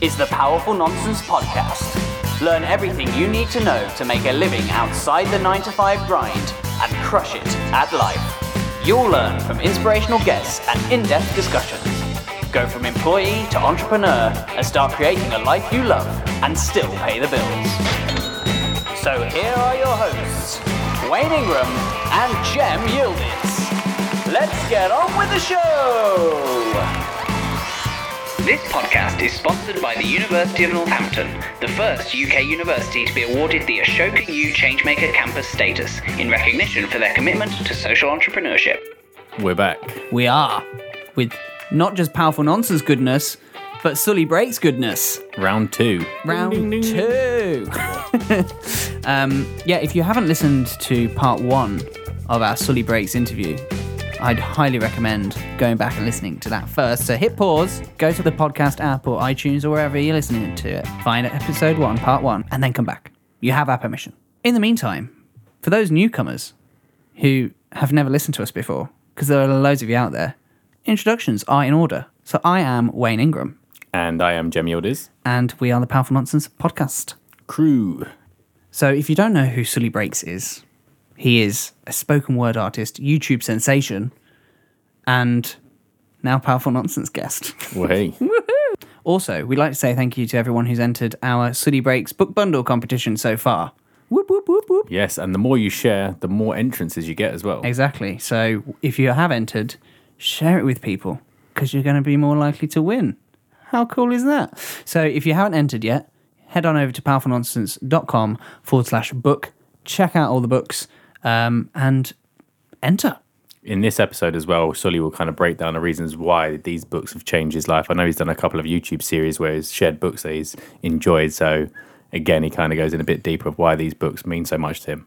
is the Powerful Nonsense Podcast. Learn everything you need to know to make a living outside the 9 to 5 grind and crush it at life. You'll learn from inspirational guests and in depth discussions. Go from employee to entrepreneur and start creating a life you love and still pay the bills. So here are your hosts, Wayne Ingram and Jem Yildiz. Let's get on with the show! This podcast is sponsored by the University of Northampton, the first UK university to be awarded the Ashoka U Changemaker Campus status in recognition for their commitment to social entrepreneurship. We're back. We are with not just powerful nonsense goodness, but Sully Breaks goodness. Round two. Round two. um, yeah, if you haven't listened to part one of our Sully Breaks interview, I'd highly recommend going back and listening to that first. So hit pause, go to the podcast app or iTunes or wherever you're listening to it, find episode one, part one, and then come back. You have our permission. In the meantime, for those newcomers who have never listened to us before, because there are loads of you out there, introductions are in order. So I am Wayne Ingram, And I am Jem Yildiz. and we are the Powerful Nonsense podcast. Crew. So if you don't know who Sully Breaks is, he is a spoken word artist, YouTube sensation, and now Powerful Nonsense guest. Well, hey. Also, we'd like to say thank you to everyone who's entered our Sully Breaks book bundle competition so far. Whoop, whoop, whoop, whoop. yes, and the more you share, the more entrances you get as well. Exactly. So if you have entered, share it with people because you're going to be more likely to win. How cool is that? So if you haven't entered yet, head on over to powerfulnonsense.com forward slash book, check out all the books, um, and enter. In this episode as well, Sully will kind of break down the reasons why these books have changed his life. I know he's done a couple of YouTube series where he's shared books that he's enjoyed. So, again, he kind of goes in a bit deeper of why these books mean so much to him.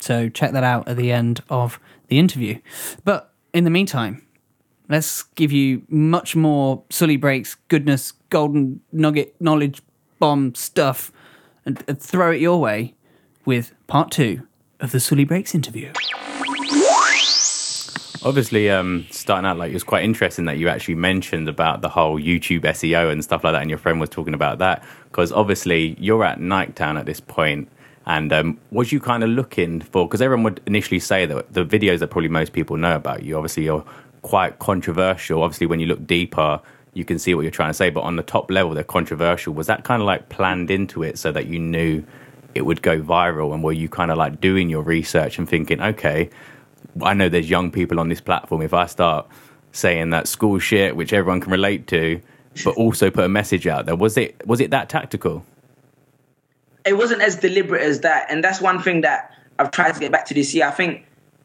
So check that out at the end of the interview. But in the meantime, let's give you much more Sully Breaks goodness, golden nugget, knowledge bomb stuff and, and throw it your way with part two of the Sully Breaks interview. Obviously, um, starting out, like it was quite interesting that you actually mentioned about the whole YouTube SEO and stuff like that, and your friend was talking about that because obviously you're at Niketown at this point, and um, was you kind of looking for? Because everyone would initially say that the videos that probably most people know about you, obviously you're quite controversial. Obviously, when you look deeper, you can see what you're trying to say, but on the top level, they're controversial. Was that kind of like planned into it so that you knew it would go viral, and were you kind of like doing your research and thinking, okay? I know there's young people on this platform. If I start saying that school shit, which everyone can relate to, but also put a message out there, was it was it that tactical? it wasn't as deliberate as that, and that's one thing that I've tried to get back to this year. I think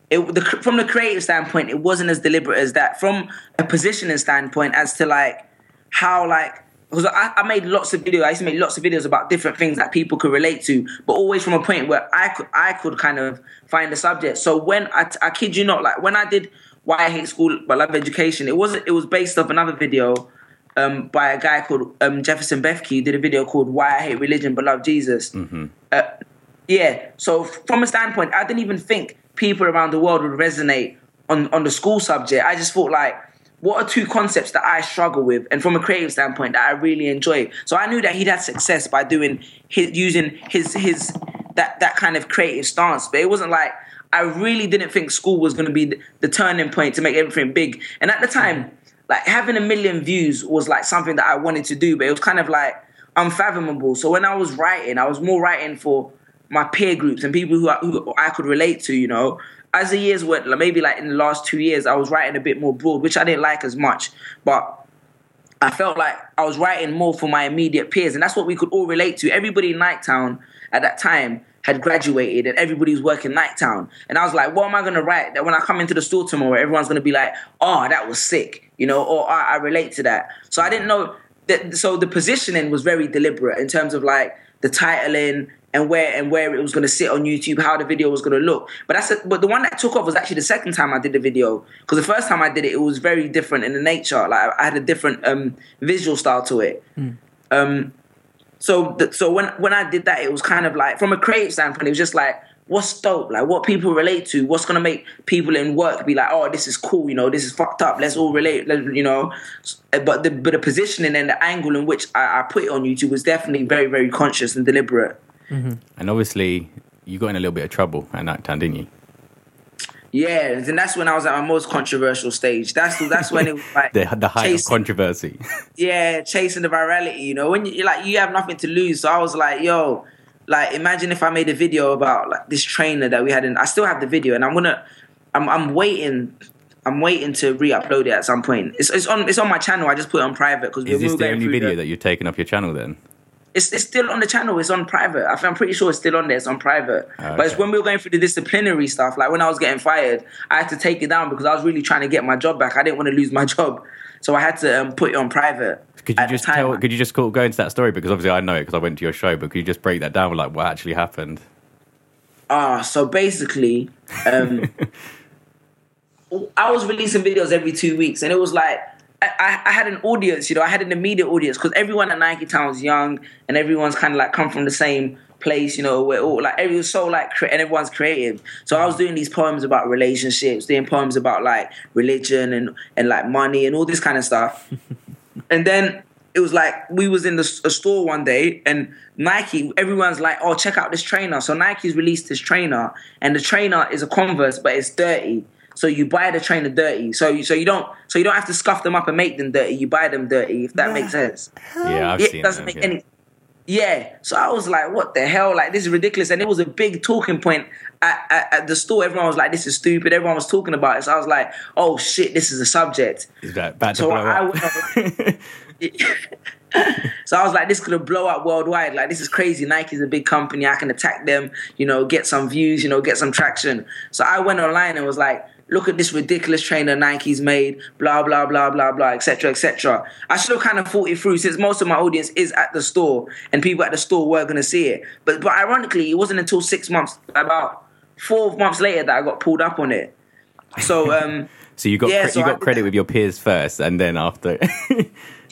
it, the, from the creative standpoint, it wasn't as deliberate as that. From a positioning standpoint, as to like how like because I, I made lots of videos. I used to make lots of videos about different things that people could relate to, but always from a point where I could I could kind of find the subject. So when I, I kid you not, like when I did why I hate school but love education, it wasn't. It was based off another video um, by a guy called um, Jefferson Bethke. Did a video called "Why I Hate Religion but Love Jesus." Uh, yeah. So from a standpoint, I didn't even think people around the world would resonate on on the school subject. I just thought like, what are two concepts that I struggle with, and from a creative standpoint, that I really enjoy. So I knew that he'd had success by doing his using his his that that kind of creative stance, but it wasn't like. I really didn't think school was going to be the, the turning point to make everything big. And at the time, like having a million views was like something that I wanted to do, but it was kind of like unfathomable. So when I was writing, I was more writing for my peer groups and people who I, who I could relate to, you know. As the years went, like maybe like in the last two years, I was writing a bit more broad, which I didn't like as much. But I felt like I was writing more for my immediate peers, and that's what we could all relate to. Everybody in Niketown at that time had graduated, and everybody was working Niketown. And I was like, what am I going to write that when I come into the store tomorrow, everyone's going to be like, oh, that was sick, you know, or I, I relate to that. So I didn't know that. So the positioning was very deliberate in terms of like the titling and where and where it was going to sit on YouTube, how the video was going to look. But that's a, but the one that took off was actually the second time I did the video because the first time I did it, it was very different in the nature. Like I had a different um, visual style to it. Um, so th- so when when I did that, it was kind of like from a creative standpoint, it was just like what's dope, like what people relate to, what's gonna make people in work be like, oh, this is cool, you know, this is fucked up. Let's all relate, you know. But the but the positioning and the angle in which I, I put it on YouTube was definitely very very conscious and deliberate. Mm-hmm. And obviously, you got in a little bit of trouble at Niketown, didn't you? Yeah, and that's when I was at my most controversial stage. That's that's when it was like The, the height of controversy. yeah, chasing the virality. You know, when you like you have nothing to lose. So I was like, yo, like imagine if I made a video about like this trainer that we had in. I still have the video, and I'm gonna, I'm I'm waiting. I'm waiting to re-upload it at some point. It's, it's on it's on my channel. I just put it on private because Is this the only video that you've taken off your channel then? It's, it's still on the channel. It's on private. I think- I'm pretty sure it's still on there. It's on private. But it's when we were going through the disciplinary stuff, like when I was getting fired, I had to take it down because I was really trying to get my job back. I didn't want to lose my job, so I had to um, put it on private. Could you just tell? Could you just call, go into that story because obviously I know it because I went to your show. But could you just break that down with like what actually happened? Ah, so basically, um, I was releasing videos every two weeks, and it was like I, I, had an audience, you know, I had an immediate audience because everyone at Nike Town's young, and everyone's kind of like come from the same place, you know, where all like everyone's so like cre- and everyone's creative. So I was doing these poems about relationships, doing poems about like religion and and like money and all this kind of stuff. and then it was like we was in the a store one day and Nike, everyone's like, "Oh, check out this trainer." So Nike's released this trainer, and the trainer is a Converse, but it's dirty. So you buy the trainer dirty. So you so you don't so you don't have to scuff them up and make them dirty. You buy them dirty, if that makes sense. Yeah, I've it seen doesn't them, make yeah. any. Yeah, so I was like, "What the hell? Like this is ridiculous!" And it was a big talking point at, at, at the store. Everyone was like, "This is stupid." Everyone was talking about it. So I was like, "Oh shit, this is a subject." Is that bad to So blow I up? so I was like, this could blow up worldwide. Like, this is crazy. Nike's a big company. I can attack them, you know, get some views, you know, get some traction. So I went online and was like, look at this ridiculous trainer Nike's made, blah, blah, blah, blah, blah, etc., etc. I still kind of thought it through since most of my audience is at the store and people at the store were going to see it. But, but ironically, it wasn't until six months, about four months later, that I got pulled up on it. So, um, so you got Yeah, cre- so you got credit with your peers first, and then after.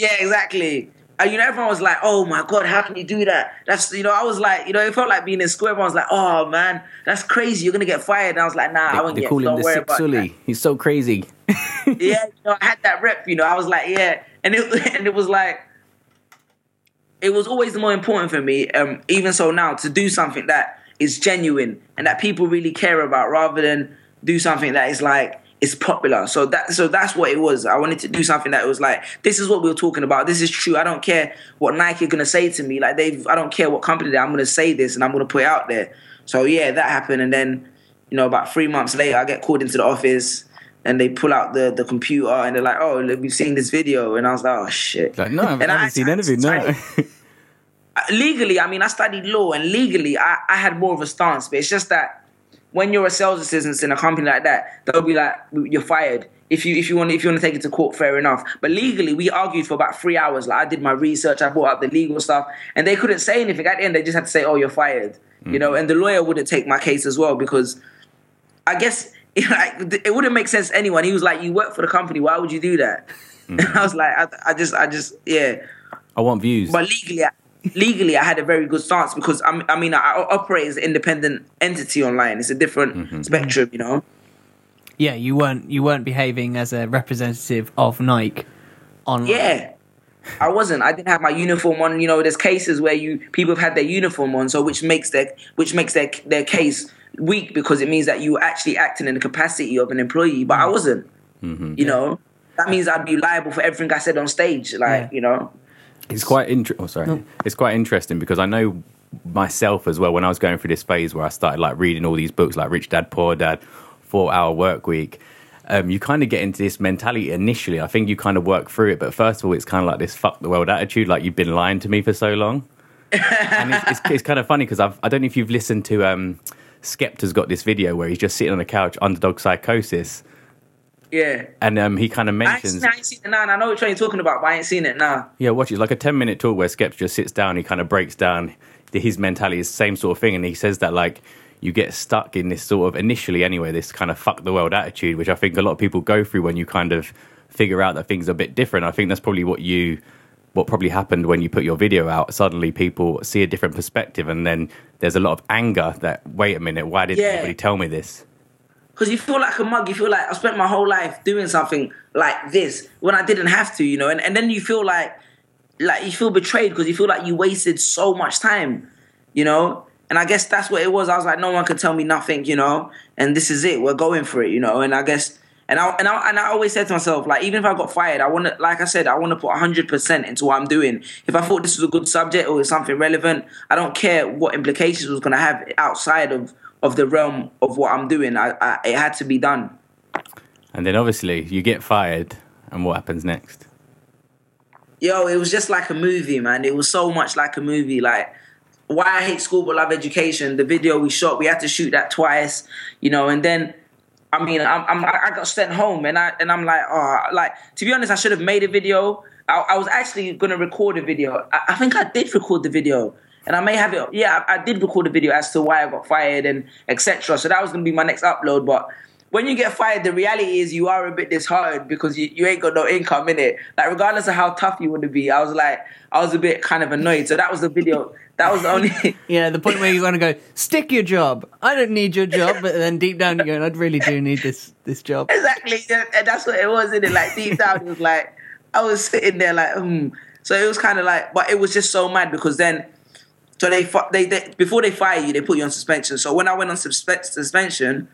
Yeah, exactly. And you know, everyone was like, "Oh my god, how can you do that?" That's you know, I was like, you know, it felt like being in school. Everyone was like, "Oh man, that's crazy. You're gonna get fired." And I was like, "Nah, I won't they get. call him the sick Sully. He's so crazy. Yeah, you know, I had that rep. You know, I was like, "Yeah," and it and it was like, it was always more important for me. Um, even so now, to do something that is genuine and that people really care about, rather than do something that is like it's popular. So that so that's what it was. I wanted to do something that was like, this is what we are talking about. This is true. I don't care what Nike are gonna say to me. Like they've, I don't care what company they're. I'm gonna say this and I'm gonna put it out there. So yeah, that happened, and then you know about three months later, I get called into the office. And they pull out the, the computer and they're like, "Oh, look, we've seen this video," and I was like, "Oh shit!" Like, no, I haven't, I I- haven't seen anything. No. Uh, legally, I mean, I studied law, and legally, I, I had more of a stance. But it's just that when you're a sales assistant in a company like that, they'll be like, "You're fired." If you if you want if you want to take it to court, fair enough. But legally, we argued for about three hours. Like I did my research, I brought up the legal stuff, and they couldn't say anything. At the end, they just had to say, "Oh, you're fired." You know, mm. and the lawyer wouldn't take my case as well because I guess like, it wouldn't make sense to anyone. He was like, "You work for the company. Why would you do that?" Mm. And I was like, I, "I just, I just, yeah." I want views. But legally, I- legally, I had a very good stance because I'm, I mean, I, I operate as an independent entity online. It's a different Mm-hmm. spectrum, you know. Yeah, you weren't you weren't behaving as a representative of Nike online. Yeah, I wasn't. I didn't have my uniform on. You know, there's cases where you people have had their uniform on, so which makes their which makes their their case weak because it means that you were actually acting in the capacity of an employee, but I Mm. wasn't. Mm-hmm. You know, that means I'd be liable for everything I said on stage. Like, Yeah. you know. It's quite inter- oh, sorry. It's quite interesting because I know myself as well when I was going through this phase where I started like reading all these books like Rich Dad Poor Dad, Four Hour Work Week. Um, you kind of get into this mentality initially. I think you kind of work through it, but first of all, it's kind of like this "fuck the world" attitude. Like you've been lying to me for so long, and it's, it's, it's kind of funny because I've I don't know if you've listened to um, Skepta's got this video where he's just sitting on the couch, underdog psychosis, Yeah. and um, he kind of mentions I ain't seen it now, and I know which one you're talking about, but I ain't seen it now. Yeah, watch it. It's like a 10 minute talk where Skeps just sits down, he kind of breaks down his mentality, is the same sort of thing. And he says that, like, you get stuck in this sort of, initially anyway, this kind of fuck the world attitude, which I think a lot of people go through when you kind of figure out that things are a bit different. I think that's probably what you what probably happened when you put your video out, suddenly people see a different perspective, and then there's a lot of anger that wait a minute, why didn't Yeah. anybody tell me this? Because you feel like a mug. You feel like I spent my whole life doing something like this when I didn't have to, you know. And and then you feel like like you feel betrayed because you feel like you wasted so much time, you know. And I guess that's what it was. I was like, no one can tell me nothing, you know. And this is it. We're going for it, you know. And I guess. And I, and, I, and I always said to myself, like, even if I got fired, I want to, like I said, I want to put 100% into what I'm doing. If I thought this was a good subject or something relevant, I don't care what implications was going to have outside of, of the realm of what I'm doing. I, I, it had to be done. And then obviously you get fired, and what happens next? Yo, it was just like a movie, man. It was so much like a movie. Like, why I hate school but love education. The video we shot, we had to shoot that twice, you know. And then, I mean, I'm, I'm I got sent home, and I and I'm like, oh, like to be honest, I should have made a video. I, I was actually gonna record a video. I, I think I did record the video, and I may have it. Yeah, I, I did record a video as to why I got fired and etc. So that was gonna be my next upload, but when you get fired, the reality is you are a bit disheartened because you, you ain't got no income in it. Like regardless of how tough you want to be, I was like, I was a bit kind of annoyed. So that was the video. That was the only. Yeah, the point where you want to go, stick your job. I don't need your job, but then deep down you're going, I really do need this this job. exactly, and that's what it was. In it, like deep down, it was like I was sitting there, like, hmm. So it was kind of like, but it was just so mad because then. So they, they, they before they fire you, they put you on suspension. So when I went on suspe- suspension,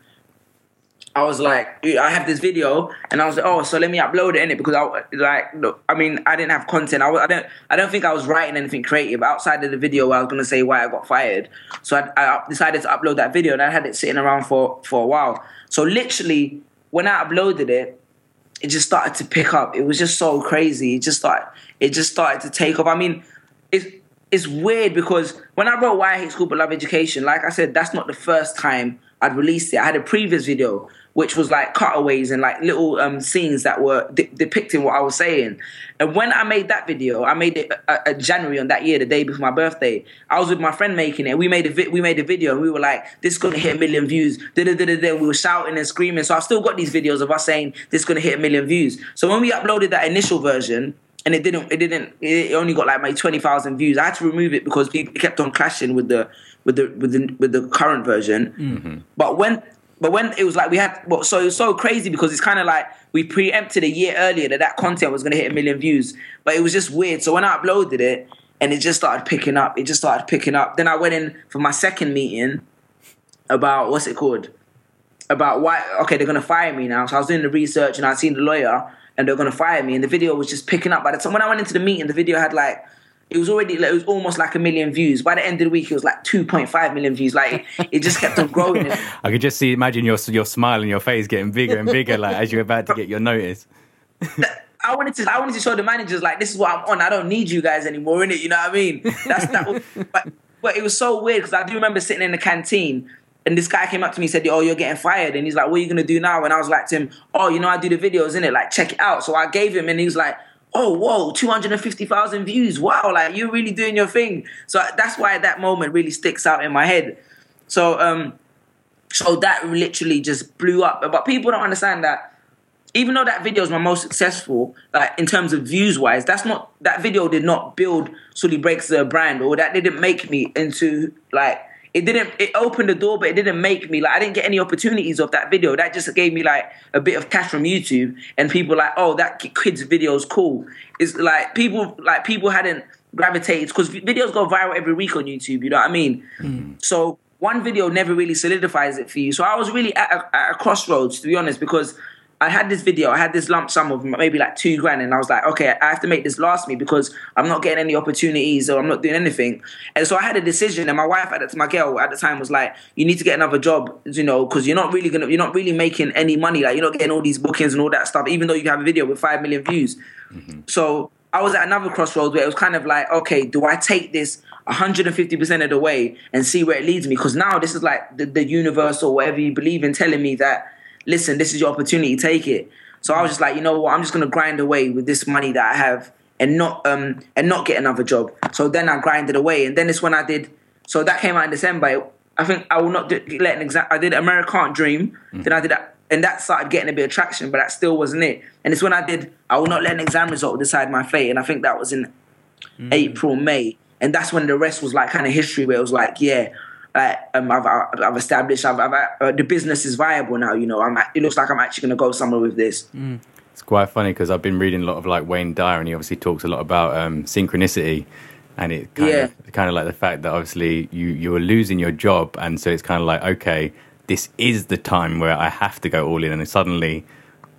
I was like, I have this video, and I was like, oh, so let me upload it in it because I like, look, I mean, I didn't have content. I, I don't, I don't think I was writing anything creative outside of the video. Where I was gonna say why I got fired. So I, I decided to upload that video, and I had it sitting around for for a while. So literally, when I uploaded it, it just started to pick up. It was just so crazy. It just started, it just started to take off. I mean, it's it's weird because when I wrote Why I Hate School But Love Education, like I said, that's not the first time I'd released it. I had a previous video which was like cutaways and like little um, scenes that were de- depicting what I was saying. And when I made that video, I made it uh, uh, January on that year, the day before my birthday. I was with my friend making it. We made a vi- we made a video and we were like, "This is gonna hit a million views." Da da da da da. We were shouting and screaming. So I've still got these videos of us saying this is gonna hit a million views. So when we uploaded that initial version, and it didn't, it didn't, it only got like maybe twenty thousand views. I had to remove it because it kept on clashing with the with the with the with the current version. Mm-hmm. But when but when it was like we had, well, so it was so crazy because it's kind of like we preempted a year earlier that that content was going to hit a million views, but it was just weird. So when I uploaded it and it just started picking up, it just started picking up. Then I went in for my second meeting about what's it called? About why? Okay, they're going to fire me now. So I was doing the research and I'd seen the lawyer and they're going to fire me, and the video was just picking up. By the time when I went into the meeting, the video had like it was already like, it was almost like a million views. By the end of the week, it was like 2.5 million views. Like it just kept on growing. I could just see, imagine your your smile and your face getting bigger and bigger, like as you're about to get your notice. I wanted to I wanted to show the managers like this is what I'm on. I don't need you guys anymore, in it. You know what I mean? That's that. Was, but but it was so weird because I do remember sitting in the canteen. And this guy came up to me and said, "Oh, you're getting fired." And he's like, "What are you gonna do now?" And I was like to him, "Oh, you know, I do the videos in it. Like, check it out." So I gave him, and he was like, "Oh, whoa, two hundred and fifty thousand views! Wow, like you're really doing your thing." So that's why that moment really sticks out in my head. So, um, so that literally just blew up. But people don't understand that even though that video is my most successful, like in terms of views wise, that's not that video did not build Sully Breaks the brand, or that didn't make me into like it didn't it opened the door, but it didn't make me like I didn't get any opportunities of that video. That just gave me like a bit of cash from YouTube, and people like, oh, that kid's video is cool. It's like people like people hadn't gravitated because videos go viral every week on YouTube. You know what I mean? Hmm. So one video never really solidifies it for you. So I was really at a, at a crossroads, to be honest, because I had this video, I had this lump sum of maybe like two grand, and I was like, okay, I have to make this last me because I'm not getting any opportunities or I'm not doing anything. And so I had a decision, and my wife at the, my girl at the time was like, you need to get another job, you know, because you're not really gonna, you're not really making any money, like you're not getting all these bookings and all that stuff, even though you have a video with five million views. Mm-hmm. So I was at another crossroads where it was kind of like, okay, do I take this 150% of the way and see where it leads me? Because now this is like the, the universe or whatever you believe in telling me that, listen, this is your opportunity, take it. So I was just like, you know what, I'm just gonna grind away with this money that I have and not um and not get another job. So then I grinded away, and then it's when I did. So that came out in December. I think I will not do, let an exam. I did American Dream. Then I did that, and that started getting a bit of traction, but that still wasn't it. And it's when I did I will not let an exam result decide my fate, and I think that was in April, May, and that's when the rest was like kind of history. Where it was like, yeah, like um, I've, I've established, I've, I've uh, the business is viable now. You know, I'm. It looks like I'm actually going to go somewhere with this. It's quite funny because I've been reading a lot of like Wayne Dyer, and he obviously talks a lot about um, synchronicity, and it kind Yeah. of kind of like the fact that obviously you you were losing your job, and so it's kind of like okay, this is the time where I have to go all in, and then suddenly.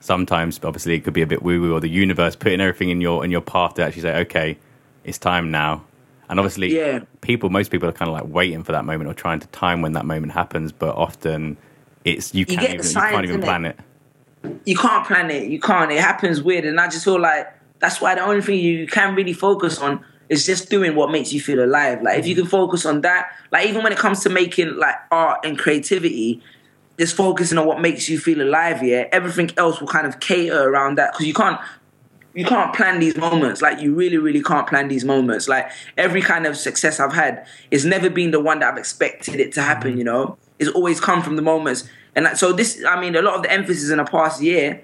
Sometimes, obviously, it could be a bit woo woo, or the universe putting everything in your in your path to actually say, "Okay, it's time now." And obviously, Yeah. people, most people are kind of like waiting for that moment or trying to time when that moment happens. But often, it's you can't get the even you can't even plan it. you can't plan it. You can't. It happens weird, and I just feel like that's why the only thing you can really focus on is just doing what makes you feel alive. Like if you mm-hmm. can focus on that, like even when it comes to making like art and creativity, just focusing on what makes you feel alive. Yeah, everything else will kind of cater around that because you can't. You can't plan these moments. Like you really, really can't plan these moments. Like every kind of success I've had, it's never been the one that I've expected it to happen. You know, it's always come from the moments. And so this, I mean, a lot of the emphasis in the past year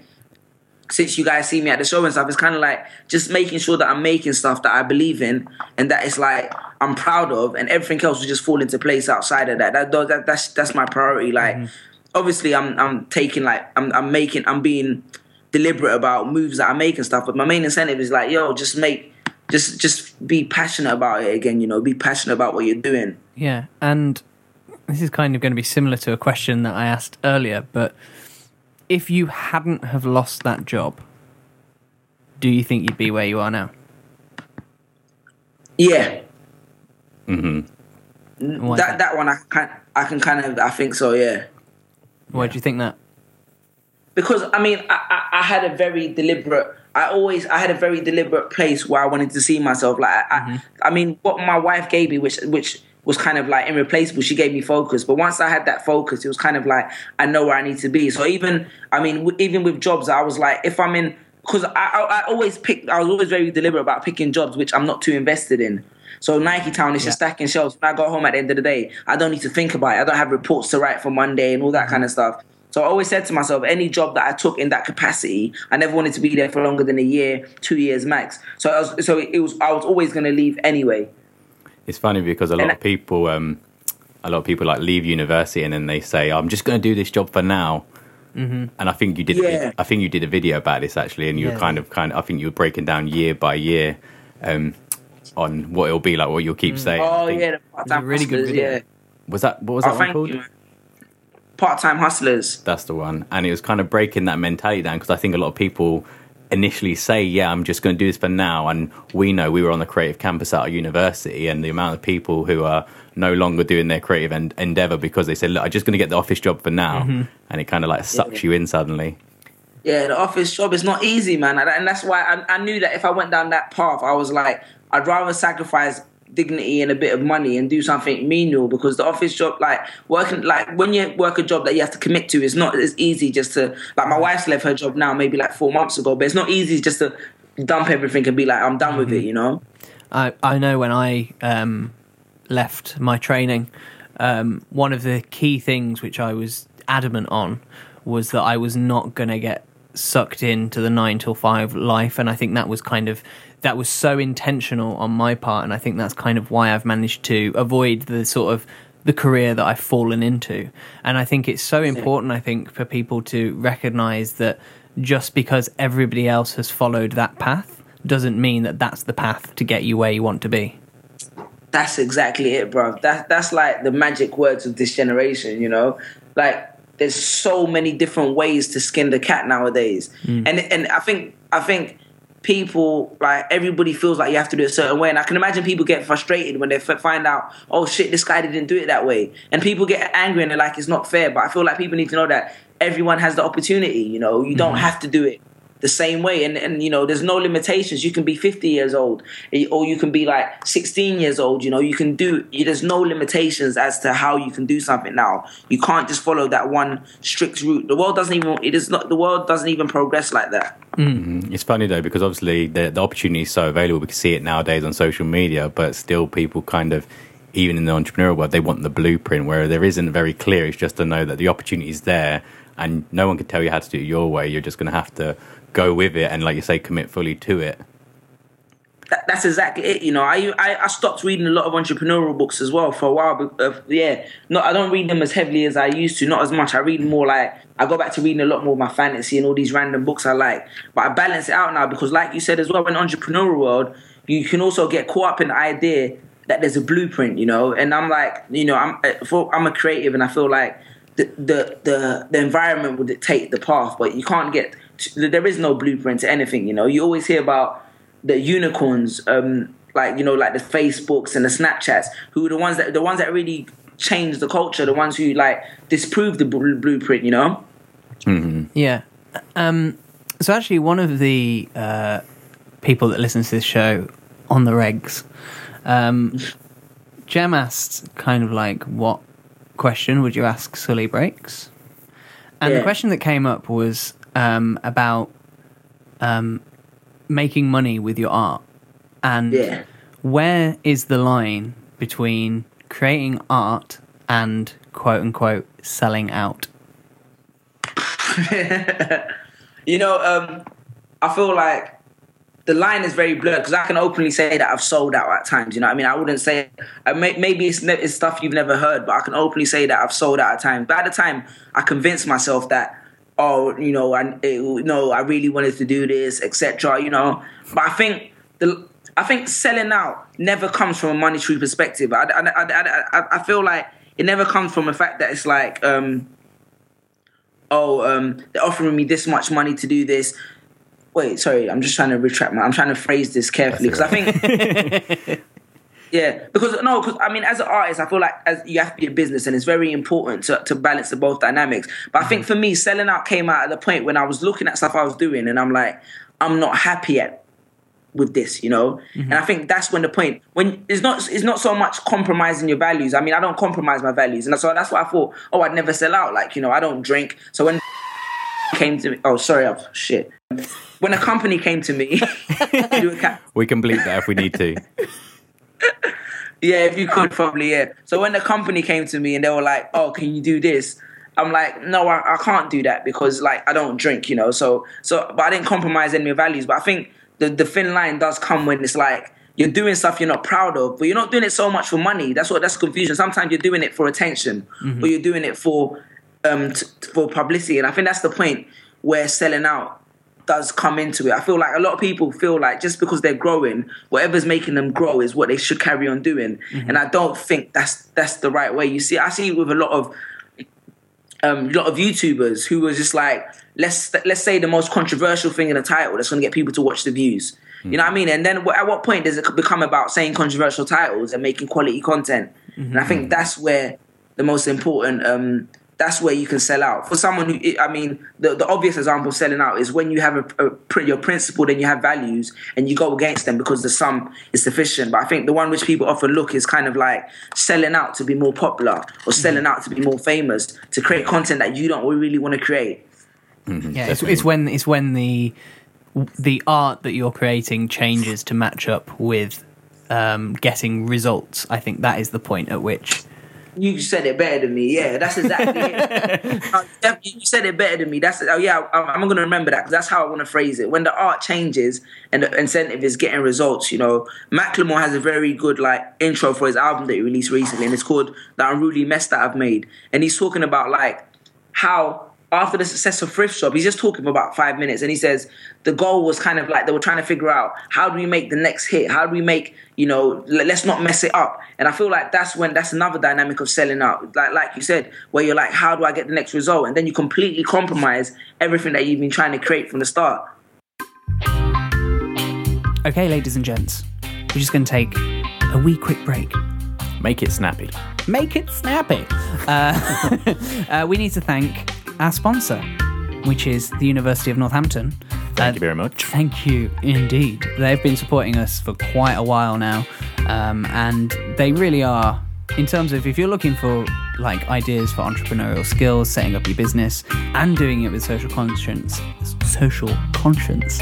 since you guys see me at the show and stuff, it's kind of like just making sure that I'm making stuff that I believe in and that it's like I'm proud of, and everything else will just fall into place outside of that. That, that that's that's my priority. Like, mm-hmm. obviously, I'm I'm taking like I'm I'm making I'm being deliberate about moves that I make and stuff, but my main incentive is like, yo, just make. Just, just be passionate about it again. You know, be passionate about what you're doing. Yeah, and this is kind of going to be similar to a question that I asked earlier, but if you hadn't have lost that job, do you think you'd be where you are now? Yeah, And why is that that one I can I can kind of I think so. Yeah. Why do you think that? Because I mean, I, I, I had a very deliberate. I always I had a very deliberate place where I wanted to see myself. Like I, I, mm-hmm. I mean, what my wife gave me, which which was kind of like irreplaceable. She gave me focus, but once I had that focus, it was kind of like I know where I need to be. So even I mean, w- even with jobs, I was like, if I'm in, because I, I I always pick. I was always very deliberate about picking jobs which I'm not too invested in. So Nike Town is just stacking shelves. When I got home at the end of the day, I don't need to think about it. I don't have reports to write for Monday and all that mm-hmm. kind of stuff. So I always said to myself, any job that I took in that capacity, I never wanted to be there for longer than a year, two years max. So I was, so it was I was always going to leave anyway. It's funny because a lot And of people, um, a lot of people like leave university and then they say, "I'm just going to do this job for now." Mm-hmm. And I think you did. A, Yeah. I think you did a video about this actually, and you were kind of, kind of. I think you were breaking down year by year um, on what it'll be like, what you'll keep saying. Oh yeah, the part-time a really good video. yeah. was that what was Oh, that one thank called? you, man. Part-time hustlers. That's the one. And it was kind of breaking that mentality down because I think a lot of people initially say, yeah, I'm just going to do this for now. And we know we were on the creative campus at our university and the amount of people who are no longer doing their creative en- endeavor because they said, look, I'm just going to get the office job for now. Mm-hmm. And it kind of like sucks you in suddenly. Yeah, the office job is not easy, man, and and that's why I, I knew that if I went down that path, I was like, I'd rather sacrifice dignity and a bit of money and do something menial because the office job, like working, like when you work a job that you have to commit to, it's not as easy just to like my wife's left her job now, maybe like four months ago, but it's not easy just to dump everything and be like, I'm done with it, you know. I, I know when I um, left my training, um, one of the key things which I was adamant on was that I was not going to get sucked into the nine till five life, and I think that was kind of that was so intentional on my part, and I think that's kind of why I've managed to avoid the sort of the career that I've fallen into. And I think it's so important, I think, for people to recognize that just because everybody else has followed that path doesn't mean that that's the path to get you where you want to be. That's exactly it, bro. That that's like the magic words of this generation, you know. Like there's so many different ways to skin the cat nowadays, mm. and and I think I think people like everybody feels like you have to do it a certain way, and I can imagine people get frustrated when they f- find out, oh shit, this guy didn't do it that way, and people get angry and they're like, it's not fair. But I feel like people need to know that everyone has the opportunity. You know, you don't mm-hmm. have to do it the same way. And, and you know there's no limitations. You can be 50 years old eh, or you can be like 16 years old you know. You can do there's no limitations as to how you can do something. Now you can't just follow that one strict route. The world doesn't even it is not the world doesn't even progress like that. It's funny though because obviously the, the opportunity is so available. We can see it nowadays on social media, but still people kind of, even in the entrepreneurial world, they want the blueprint where there isn't very clear. It's just to know that the opportunity is there, and no one can tell you how to do it your way. You're just going to have to go with it and, like you say, commit fully to it. that, that's exactly it. You know, I, I I stopped reading a lot of entrepreneurial books as well for a while. But, uh, yeah, no, I don't read them as heavily as I used to. Not as much. I read more like I go back to reading a lot more of my fantasy and all these random books I like. But I balance it out now because, like you said as well, in entrepreneurial world, you can also get caught up in the idea that there's a blueprint. You know, and I'm like, you know, I'm uh, for, I'm a creative and I feel like the the the, the environment will dictate the path, but you can't get. To, there is no blueprint to anything. You know, you always hear about the unicorns, um, like you know, like the Facebooks and the Snapchats, who are the ones that the ones that really change the culture, the ones who like disprove the bl- blueprint. You know. Yeah. Um, so actually, one of the uh, people that listens to this show on the regs, um, Jem asked kind of like, what question would you ask Sully Breaks? And the question that came up was um, about um, making money with your art. And Yeah. where is the line between creating art and quote unquote selling out? You know, um, I feel like the line is very blurred because I can openly say that I've sold out at times. You know, what I mean, I wouldn't say uh, may, maybe it's, ne- it's stuff you've never heard, but I can openly say that I've sold out at times. But at the time, I convinced myself that, oh, you know, I it, no, I really wanted to do this, etc. You know, but I think the I think selling out never comes from a monetary perspective. I, I, I, I, I feel like it never comes from the fact that it's like. Um, oh, um, they're offering me this much money to do this. Wait, sorry, I'm just trying to retract my. I'm trying to phrase this carefully because I think. yeah, because no, because I mean, as an artist, I feel like as you have to be a business, and it's very important to, to balance the both dynamics. But I think mm. for me, selling out came out at the point when I was looking at stuff I was doing, and I'm like, I'm not happy at with this, you know. Mm-hmm. And I think that's when the point when it's not it's not so much compromising your values. I mean, I don't compromise my values, and so that's why I thought, oh, I'd never sell out. Like you know, I don't drink. So when came to me, oh, sorry, oh, shit. When a company came to me, do a ca- We can bleep that if we need to. Yeah, if you could probably, yeah. So when the company came to me and they were like, "Oh, can you do this?" I'm like, "No, I, I can't do that because like I don't drink, you know." So so, but I didn't compromise any of my values. But I think the the thin line does come when it's like you're doing stuff you're not proud of, but you're not doing it so much for money. That's what that's confusion. Sometimes you're doing it for attention, or you're doing it for um t- for publicity. And I think that's the point where selling out does come into it. I feel like a lot of people feel like just because they're growing, whatever's making them grow is what they should carry on doing. And I don't think that's that's the right way. You see, I see with a lot of um, a lot of YouTubers who was just like, let's let's say the most controversial thing in the title that's going to get people to watch the views. You know what I mean? And then at what point does it become about saying controversial titles and making quality content? And I think that's where the most important. Um, that's where you can sell out for someone who. I mean, the, the obvious example of selling out is when you have a, a your principle, then you have values, and you go against them because the sum is sufficient. But I think the one which people often look is kind of like selling out to be more popular or selling out to be more famous to create content that you don't really want to create. Yeah, it's, it's when it's when the the art that you're creating changes to match up with um, getting results. I think that is the point at which. You said it better than me. Yeah, that's exactly it. Uh, you said it better than me. That's oh yeah. I'm, I'm gonna remember that because that's how I want to phrase it. When the art changes and the incentive is getting results, you know, Macklemore has a very good like intro for his album that he released recently, and it's called "The Unruly Mess That I've Made," and he's talking about like how after the success of Thrift Shop, he's just talking for about five minutes, and he says the goal was kind of like they were trying to figure out how do we make the next hit? How do we make you know? l- Let's not mess it up. And I feel like that's when that's another dynamic of selling out, like like you said, where you're like, how do I get the next result? And then you completely compromise everything that you've been trying to create from the start. Okay, ladies and gents, we're just going to take a wee quick break. Make it snappy. Make it snappy. Uh, uh, we need to thank our sponsor, which is the University of Northampton. Thank Uh, you very much. Thank you indeed. They've been supporting us for quite a while now, um, and they really are. In terms of if you're looking for like ideas for entrepreneurial skills, setting up your business, and doing it with social conscience, social conscience,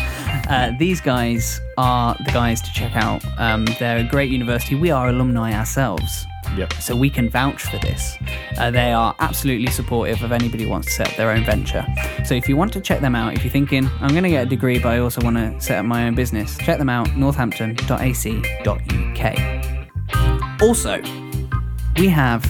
uh, these guys are the guys to check out. Um, they're a great university. We are alumni ourselves. Yep. So we can vouch for this. Uh, they are absolutely supportive of anybody who wants to set up their own venture. So if you want to check them out, if you're thinking, I'm going to get a degree, but I also want to set up my own business, check them out, northampton.ac.uk. Also, we have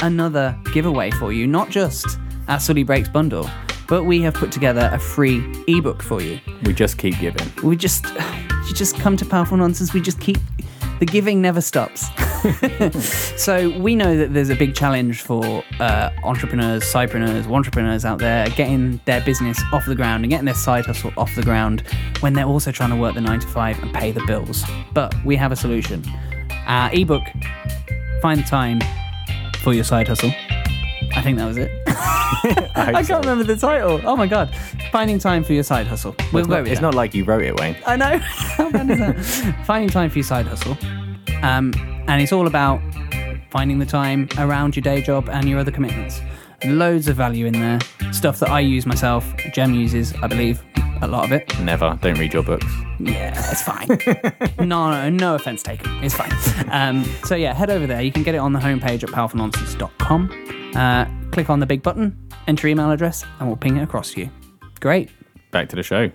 another giveaway for you, not just our Sully Breaks bundle, but we have put together a free ebook for you. We just keep giving. We just, you just come to Powerful Nonsense, we just keep, the giving never stops. so we know that there's a big challenge for uh, entrepreneurs, sidepreneurs, entrepreneurs out there getting their business off the ground and getting their side hustle off the ground when they're also trying to work the nine to five and pay the bills. But we have a solution. Our ebook, Find Time for Your Side Hustle. I think that was it. I can't remember the title. Oh my god. Finding time for your side hustle. We'll it's go not, it's not like you wrote it, Wayne. I know. How bad is that? finding time for your side hustle. Um, and it's all about finding the time around your day job and your other commitments. Loads of value in there. Stuff that I use myself. Jem uses, I believe, a lot of it. Never. Don't read your books. Yeah, it's fine. no, no, no offense taken. It's fine. Um, so yeah, head over there. You can get it on the homepage at powerfulnonsense.com. Uh, click on the big button, enter your email address, and we'll ping it across to you. Great. Back to the show.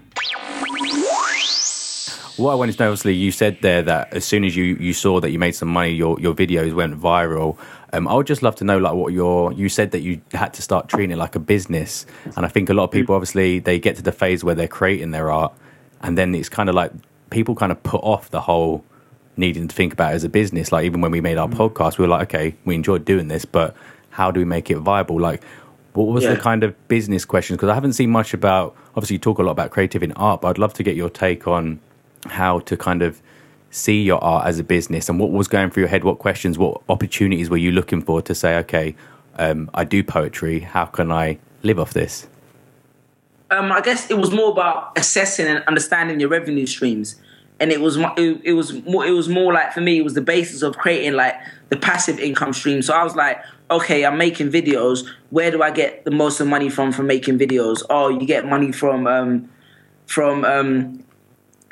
What I wanted to know, obviously, you said there that as soon as you, you saw that you made some money, your, your videos went viral. Um, I would just love to know, like, what your you said that you had to start treating it like a business, and I think a lot of people, obviously, they get to the phase where they're creating their art, and then it's kind of like people kind of put off the whole needing to think about it as a business. Like even when we made our podcast, we were like, okay, we enjoyed doing this, but how do we make it viable? Like, what was Yeah. the kind of business questions? Because I haven't seen much about. Obviously, you talk a lot about creative in art, but I'd love to get your take on how to kind of see your art as a business and what was going through your head. What questions, what opportunities were you looking for to say, okay, um, I do poetry. How can I live off this? um, I guess it was more about assessing and understanding your revenue streams, and it was it, was more it was more like for me it was the basis of creating like the passive income stream. So I was like, okay, I'm making videos. Where do I get the most of money from from making videos? Oh, you get money from um, from um,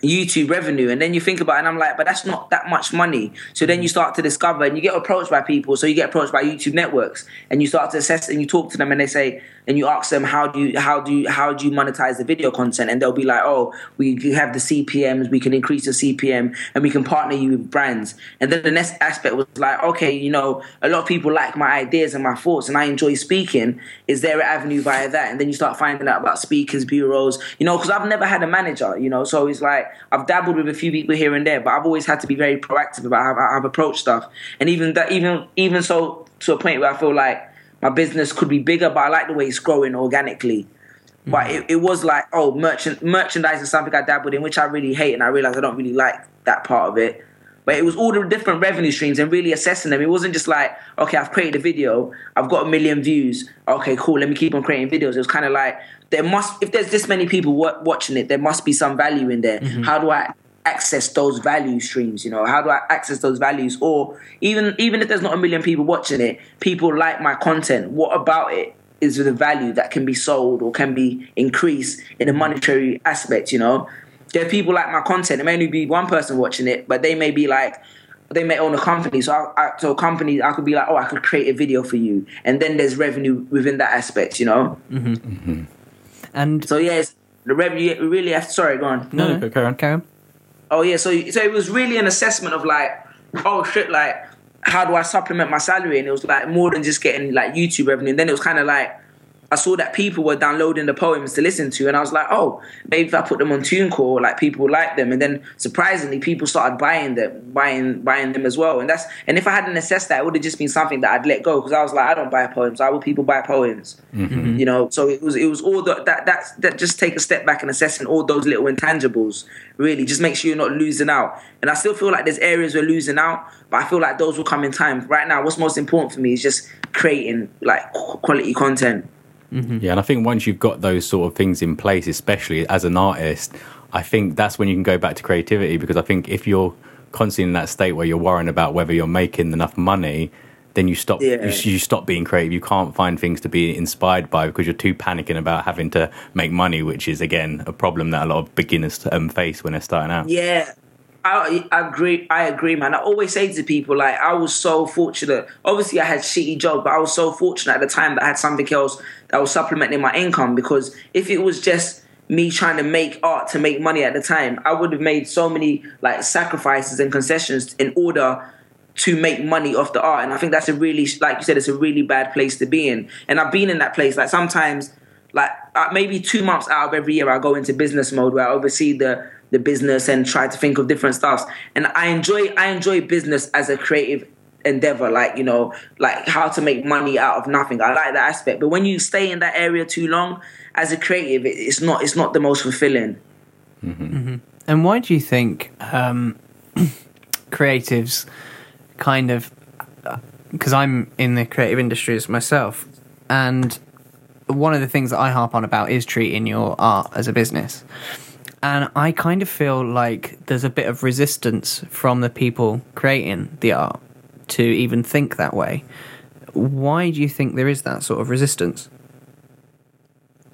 YouTube revenue, and then you think about it, and I'm like, but that's not that much money. So then you mm. start to discover, and you get approached by people. So you get approached by YouTube networks, and you start to assess, and you talk to them, and they say, and you ask them, how do you, how do you, how do you monetize the video content? And they'll be like, oh, we have the CPMS, we can increase the CPM, and we can partner you with brands. And then the next aspect was like, okay, you know, a lot of people like my ideas and my thoughts, and I enjoy speaking. Is there an avenue via that? And then you start finding out about speakers bureaus, you know, because I've never had a manager, you know, so it's like I've dabbled with a few people here and there, but I've always had to be very proactive about how I've approached stuff. And even that, even even so, to a point where I feel like my business could be bigger, but I like the way it's growing organically. But mm. it, it was like, oh, merchant merchandise is something I dabbled in, which I really hate, and I realized I don't really like that part of it. But it was all the different revenue streams and really assessing them. It wasn't just like, okay, I've created a video, I've got a million views. Okay, cool, let me keep on creating videos. It was kind of like there must, if there's this many people wa- watching it, there must be some value in there. Mm-hmm. How do I access those value streams? You know, how do I access those values? Or even even if there's not a million people watching it, people like my content. What about it is the value that can be sold or can be increased in a monetary aspect? You know, there are people like my content. It may only be one person watching it, but they may be like they may own a company. So, I, I, so a company, I could be like, oh, I could create a video for you, and then there's revenue within that aspect. You know. Mm-hmm. And So yes, the revenue really have. Sorry, go on. No, no, carry on. Karen? Oh yeah, so so it was really an assessment of like, oh shit, like how do I supplement my salary? And it was like more than just getting like YouTube revenue. And then it was kind of like I saw that people were downloading the poems to listen to, and I was like, oh, maybe if I put them on TuneCore, like people like them. And then surprisingly, people started buying them, buying buying them as well. And that's and if I hadn't assessed that, it would have just been something that I'd let go because I was like, I don't buy poems. Why would people buy poems? Mm-hmm. You know. So it was it was all the, that that that just take a step back and assessing all those little intangibles. Really, just make sure you're not losing out. And I still feel like there's areas we're losing out, but I feel like those will come in time. Right now, what's most important for me is just creating like quality content. Yeah, and I think once you've got those sort of things in place, especially as an artist, I think that's when you can go back to creativity because I think if you're constantly in that state where you're worrying about whether you're making enough money, then you stop Yeah. you, you stop being creative. You can't find things to be inspired by because you're too panicking about having to make money, which is again a problem that a lot of beginners um, face when they're starting out. Yeah, I, I agree. I agree, man. I always say to people, like, I was so fortunate. Obviously, I had shitty jobs, but I was so fortunate at the time that I had something else that was supplementing my income. Because if it was just me trying to make art to make money at the time, I would have made so many like sacrifices and concessions in order to make money off the art. And I think that's a really, like you said, it's a really bad place to be in. And I've been in that place. Like sometimes, like uh, maybe two months out of every year, I go into business mode where I oversee the the business and try to think of different stuffs. And I enjoy I enjoy business as a creative endeavor like you know like how to make money out of nothing. I like that aspect. But when you stay in that area too long as a creative it's not it's not the most fulfilling. Mm-hmm. Mm-hmm. And why do you think um, creatives kind of uh, because I'm in the creative industries myself, and one of the things that I harp on about is treating your art as a business. And I kind of feel like there's a bit of resistance from the people creating the art to even think that way. Why do you think there is that sort of resistance?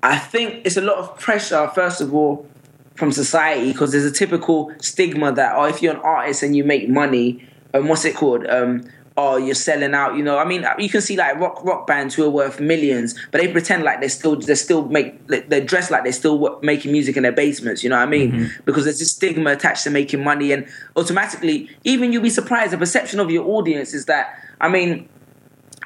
I think it's a lot of pressure, first of all, from society because there's a typical stigma that oh, if you're an artist and you make money, um, what's it called? Um, oh, you're selling out. You know, I mean, you can see like rock rock bands who are worth millions, but they pretend like they still they still make they're dressed like they're still making music in their basements. You know what I mean? Mm-hmm. Because there's this stigma attached to making money, and automatically, even you'll be surprised. The perception of your audience is that I mean.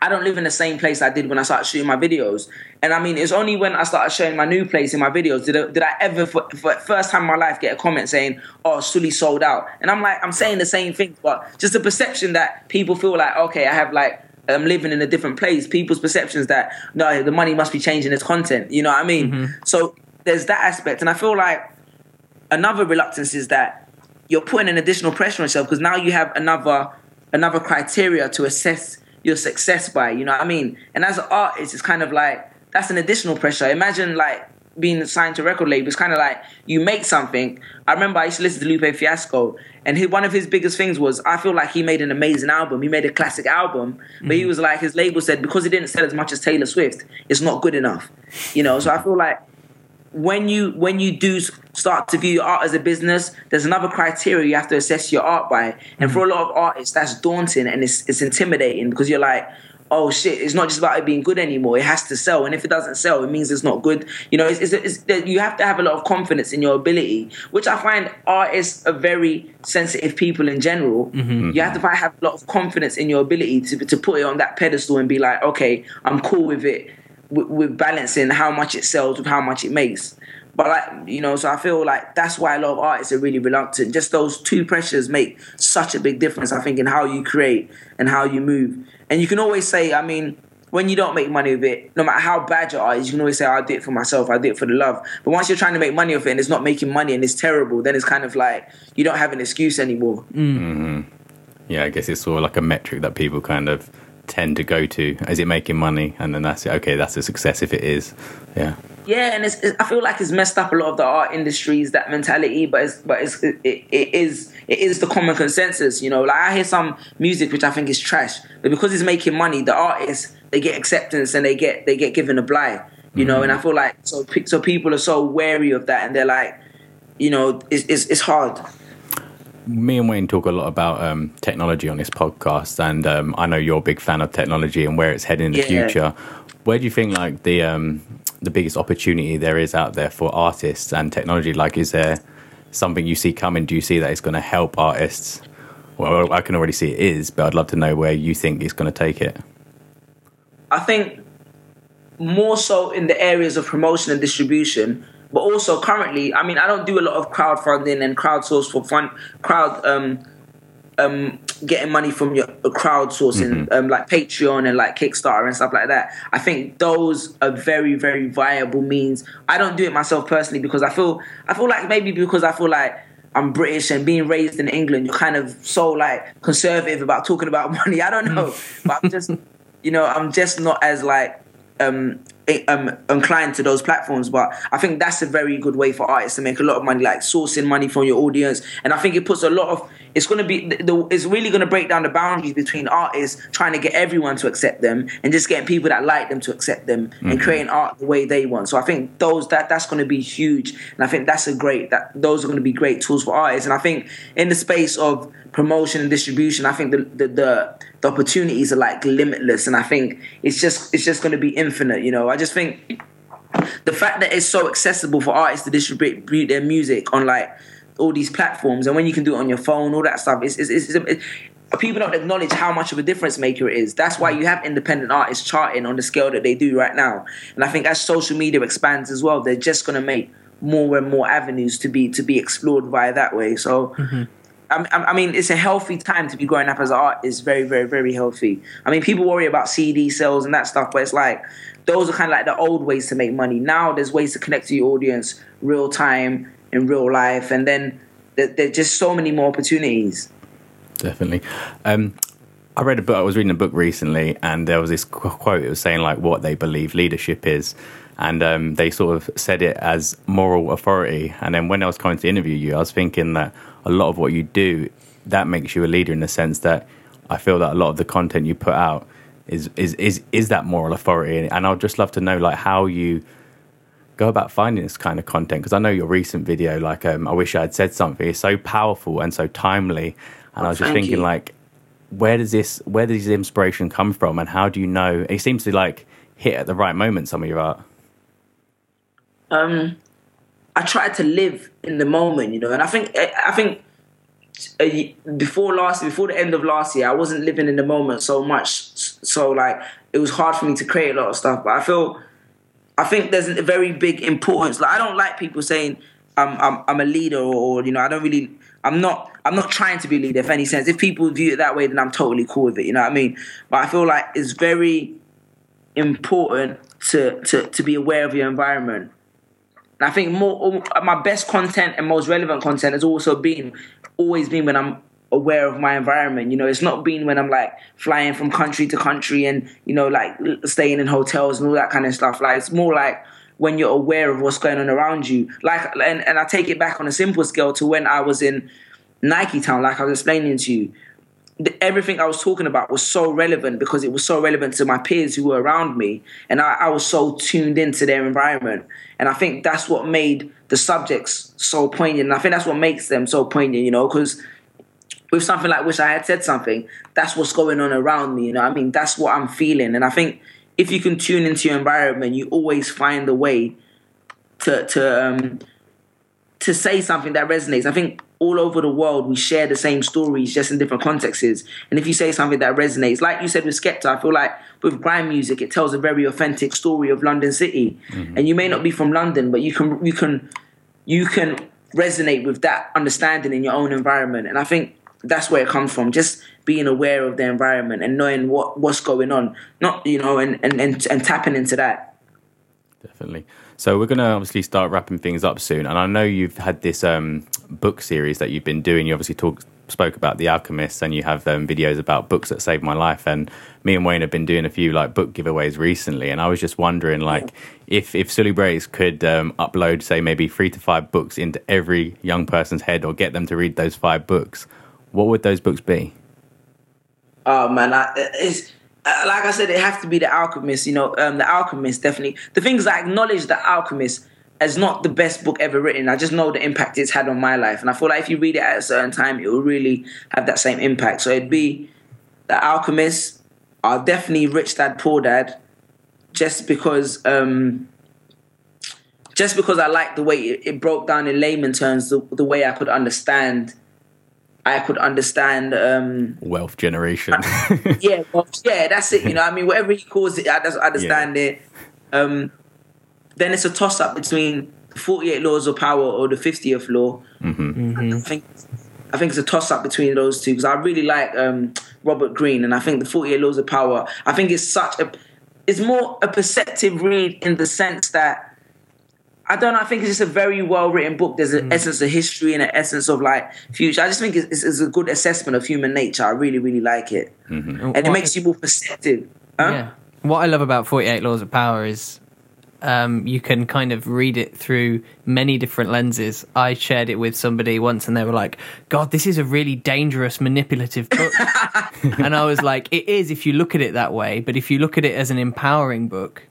I don't live in the same place I did when I started shooting my videos. And I mean, it's only when I started showing my new place in my videos did I, did I ever, for, for the first time in my life, get a comment saying, oh, Suli sold out. And I'm like, I'm saying the same thing, but just the perception that people feel like, okay, I have like, I'm living in a different place. People's perceptions that, no, the money must be changing its content. You know what I mean? Mm-hmm. So there's that aspect. And I feel like another reluctance is that you're putting an additional pressure on yourself because now you have another another criteria to assess your success by. You know what I mean? And as an artist, it's kind of like that's an additional pressure. Imagine like being signed to record label. It's kind of like you make something. I remember I used to listen to Lupe Fiasco, and his, one of his biggest things was I feel like he made an amazing album. He made a classic album, but he mm-hmm. was like his label said because he didn't sell as much as Taylor Swift, it's not good enough. You know, so I feel like when you when you do start to view your art as a business, there's another criteria you have to assess your art by. And for a lot of artists, that's daunting and it's it's intimidating because you're like, oh shit, it's not just about it being good anymore. It has to sell, and if it doesn't sell, it means it's not good. You know, it's, it's, it's you have to have a lot of confidence in your ability, which I find artists are very sensitive people in general. Mm-hmm. You have to find, have a lot of confidence in your ability to to put it on that pedestal and be like, okay, I'm cool with it with, with balancing how much it sells with how much it makes. But like you know, so I feel like that's why a lot of artists are really reluctant. Just those two pressures make such a big difference. I think in how you create and how you move. And you can always say, I mean, when you don't make money with it, no matter how bad your art is, you can always say, "I do it for myself. I do it for the love." But once you're trying to make money off it and it's not making money and it's terrible, then it's kind of like you don't have an excuse anymore. Mm. Mm-hmm. Yeah, I guess it's sort of like a metric that people kind of tend to go to. Is it making money? And then that's it. Okay, that's a success if it is. Yeah. Yeah, and it's, it's, I feel like it's messed up a lot of the art industries that mentality, but it's but it's it, it is it is the common consensus. You know, like I hear some music which I think is trash, but because it's making money, the artists they get acceptance and they get they get given a blight. You know, and I mm-hmm. feel like so so people are so wary of that, and they're like, you know, it's it's, it's hard. Me and Wayne talk a lot about um, technology on this podcast, and um, I know you're a big fan of technology and where it's heading in the Yeah. future. Where do you think like the um, the biggest opportunity there is out there for artists and technology? Like, is there something you see coming? Do you see that it's going to help artists? Well, I can already see it is, but I'd love to know where you think it's going to take it. I think more so in the areas of promotion and distribution, but also currently, I mean, I don't do a lot of crowdfunding and crowdsource for fun, crowd, um, um, getting money from your crowdsourcing, um, like Patreon and like Kickstarter and stuff like that. I think those are very, very viable means. I don't do it myself personally because I feel, I feel like maybe because I feel like. I'm British and being raised in England, you're kind of so like conservative about talking about money. I don't know, but I'm just, you know, I'm just not as like um um, inclined to those platforms. But I think that's a very good way for artists to make a lot of money, like sourcing money from your audience. And I think it puts a lot of it's going to be the, it's really going to break down the boundaries between artists trying to get everyone to accept them and just getting people that like them to accept them mm-hmm. and creating art the way they want. So I think those that that's going to be huge, and I think that's a great that those are going to be great tools for artists. And I think in the space of promotion and distribution, I think the the, the the opportunities are like limitless and i think it's just it's just going to be infinite you know i just think the fact that it's so accessible for artists to distribute their music on like all these platforms and when you can do it on your phone all that stuff is is people don't acknowledge how much of a difference maker it is that's why you have independent artists charting on the scale that they do right now and i think as social media expands as well they're just going to make more and more avenues to be to be explored via that way so mm-hmm. I, I mean, it's a healthy time to be growing up as an art. Is very, very, very healthy. I mean, people worry about CD sales and that stuff, but it's like those are kind of like the old ways to make money. Now there's ways to connect to your audience real time in real life, and then there's just so many more opportunities. Definitely. Um, I read a book. I was reading a book recently, and there was this quote. It was saying like what they believe leadership is, and um, they sort of said it as moral authority. And then when I was coming to interview you, I was thinking that a lot of what you do that makes you a leader in the sense that I feel that a lot of the content you put out is is is is that moral authority. And I'd just love to know like how you go about finding this kind of content because I know your recent video, like um, I wish I had said something, is so powerful and so timely. And I was just thinking, you. like, where does this where does this inspiration come from, and how do you know? It seems to like hit at the right moment. Some of your art. Um, I try to live in the moment, you know, and I think I think before last before the end of last year, I wasn't living in the moment so much. So like it was hard for me to create a lot of stuff. But I feel I think there's a very big importance. Like I don't like people saying I'm I'm, I'm a leader or, or you know I don't really I'm not I'm not trying to be a leader if any sense. If people view it that way, then I'm totally cool with it. You know what I mean? But I feel like it's very important to to to be aware of your environment and I think more my best content and most relevant content has also been always been when I'm aware of my environment. You know, it's not been when I'm like flying from country to country and you know like staying in hotels and all that kind of stuff. Like it's more like when you're aware of what's going on around you. Like and, and I take it back on a simple scale to when I was in Niketown, like I was explaining to you everything I was talking about was so relevant because it was so relevant to my peers who were around me, and I, I, was so tuned into their environment. And I think that's what made the subjects so poignant. And I think that's what makes them so poignant, you know, because with something like "Wish I Had Said Something," that's what's going on around me. You know, I mean, that's what I'm feeling, and I think if you can tune into your environment, you always find a way to to um, to say something that resonates. I think all over the world we share the same stories just in different contexts. And if you say something that resonates, like you said with Skepta, I feel like with grime music it tells a very authentic story of London City. Mm-hmm. And you may not be from London, but you can you can you can resonate with that understanding in your own environment. And I think that's where it comes from. Just being aware of the environment and knowing what, what's going on. Not, you know, and, and, and, and tapping into that. Definitely. So we're going to obviously start wrapping things up soon, and I know you've had this um, book series that you've been doing. You obviously talk, spoke about The alchemists and you have um, videos about books that saved my life. And me and Wayne have been doing a few like book giveaways recently, and I was just wondering, like, if if Suli Breaks could um, upload, say, maybe three to five books into every young person's head, or get them to read those five books, what would those books be? Oh man, I, it's like I said, it has to be the Alchemist. You know, um, the Alchemist definitely. The thing is, I acknowledge the Alchemist as not the best book ever written. I just know the impact it's had on my life, and I feel like if you read it at a certain time, it will really have that same impact. So it'd be the Alchemist. I'll definitely Rich Dad Poor Dad, just because. Um, just because I like the way it, it broke down in layman terms, the, the way I could understand I could understand um, wealth generation. yeah, well, yeah, that's it. You know, I mean, whatever he calls it, I just understand yeah. it. Um, then it's a toss up between the 48 laws of power or the 50th law. Mm-hmm. Mm-hmm. I think I think it's a toss up between those two because I really like um, Robert Greene, and I think the 48 laws of power. I think it's such a it's more a perceptive read in the sense that I don't know. I think it's just a very well written book. There's an mm. essence of history and an essence of like future. I just think it's, it's, a good assessment of human nature. I really, really like it, mm-hmm. and what it makes you more perceptive. Huh? Yeah. What I love about Forty Eight Laws of Power is um, you can kind of read it through many different lenses. I shared it with somebody once, and they were like, "God, this is a really dangerous, manipulative book." and I was like, "It is if you look at it that way, but if you look at it as an empowering book."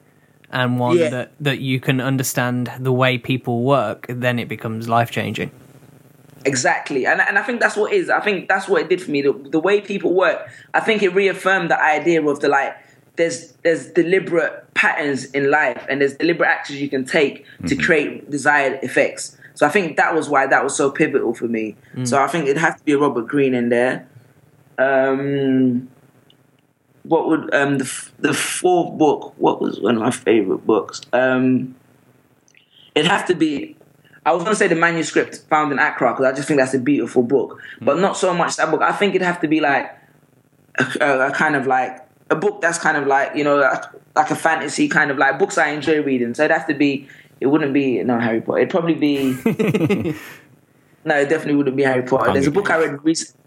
And one Yeah. that, that you can understand the way people work, then it becomes life changing. Exactly, and and I think that's what it is. I think that's what it did for me. The, the way people work, I think it reaffirmed the idea of the like. There's there's deliberate patterns in life, and there's deliberate actions you can take to create desired effects. So I think that was why that was so pivotal for me. So I think it has to be a Robert Greene in there. Um, what would um the the fourth book? What was one of my favorite books? Um, it'd have to be I was going to say the manuscript found in Accra because I just think that's a beautiful book, but not so much that book. I think it'd have to be like a, a, a kind of like a book that's kind of like you know like, like a fantasy kind of like books I enjoy reading. So it'd have to be. It wouldn't be no Harry Potter. It'd probably be. no, it definitely wouldn't be Harry Potter. There's a book I read recently.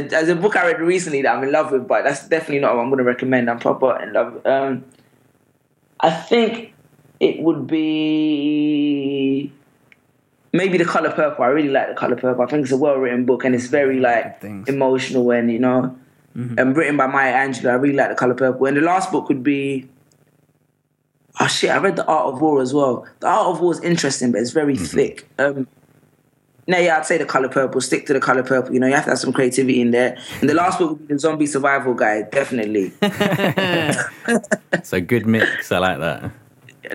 There's a book I read recently that I'm in love with, but that's definitely not what I'm going to recommend. I'm proper in love. Um, I think it would be maybe the color purple. I really like the color purple. I think it's a well written book and it's very like things. emotional and you know, and written by Maya Angelou. I really like the color purple. And the last book would be. Oh shit! I read the Art of War as well. The Art of War is interesting, but it's very thick. Um, no, yeah, I'd say the color purple. Stick to the color purple. You know, you have to have some creativity in there. And the last book would be the Zombie Survival Guide, definitely. it's a good mix. I like that.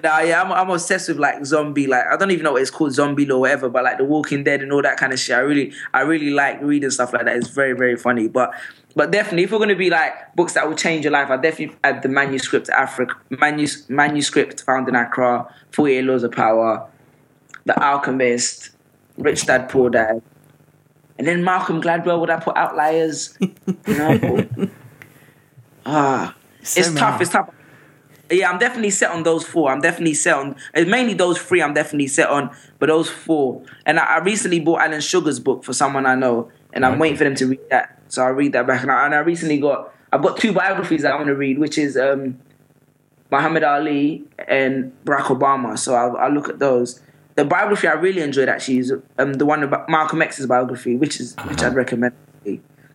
Nah, yeah, I'm, I'm obsessed with like zombie, like I don't even know what it's called, zombie law, or whatever, but like The Walking Dead and all that kind of shit. I really, I really like reading stuff like that. It's very, very funny. But, but definitely, if we're gonna be like books that will change your life, I definitely add the manuscript Africa, manus, manuscript found in Accra, Forty Eight Laws of Power, The Alchemist, Rich Dad Poor Dad, and then Malcolm Gladwell. Would I put Outliers? You know, ah, So it's many. tough. It's tough. Yeah, I'm definitely set on those four. I'm definitely set on. It's mainly those three. I'm definitely set on, but those four. And I, I recently bought Alan Sugar's book for someone I know, and I'm waiting for them to read that. So I'll read that back. And I, and I recently got. I've got two biographies that I want to read, which is um, Muhammad Ali and Barack Obama. So I'll, I'll look at those. The biography I really enjoyed actually is um, the one about Malcolm X's biography, which is which I'd recommend.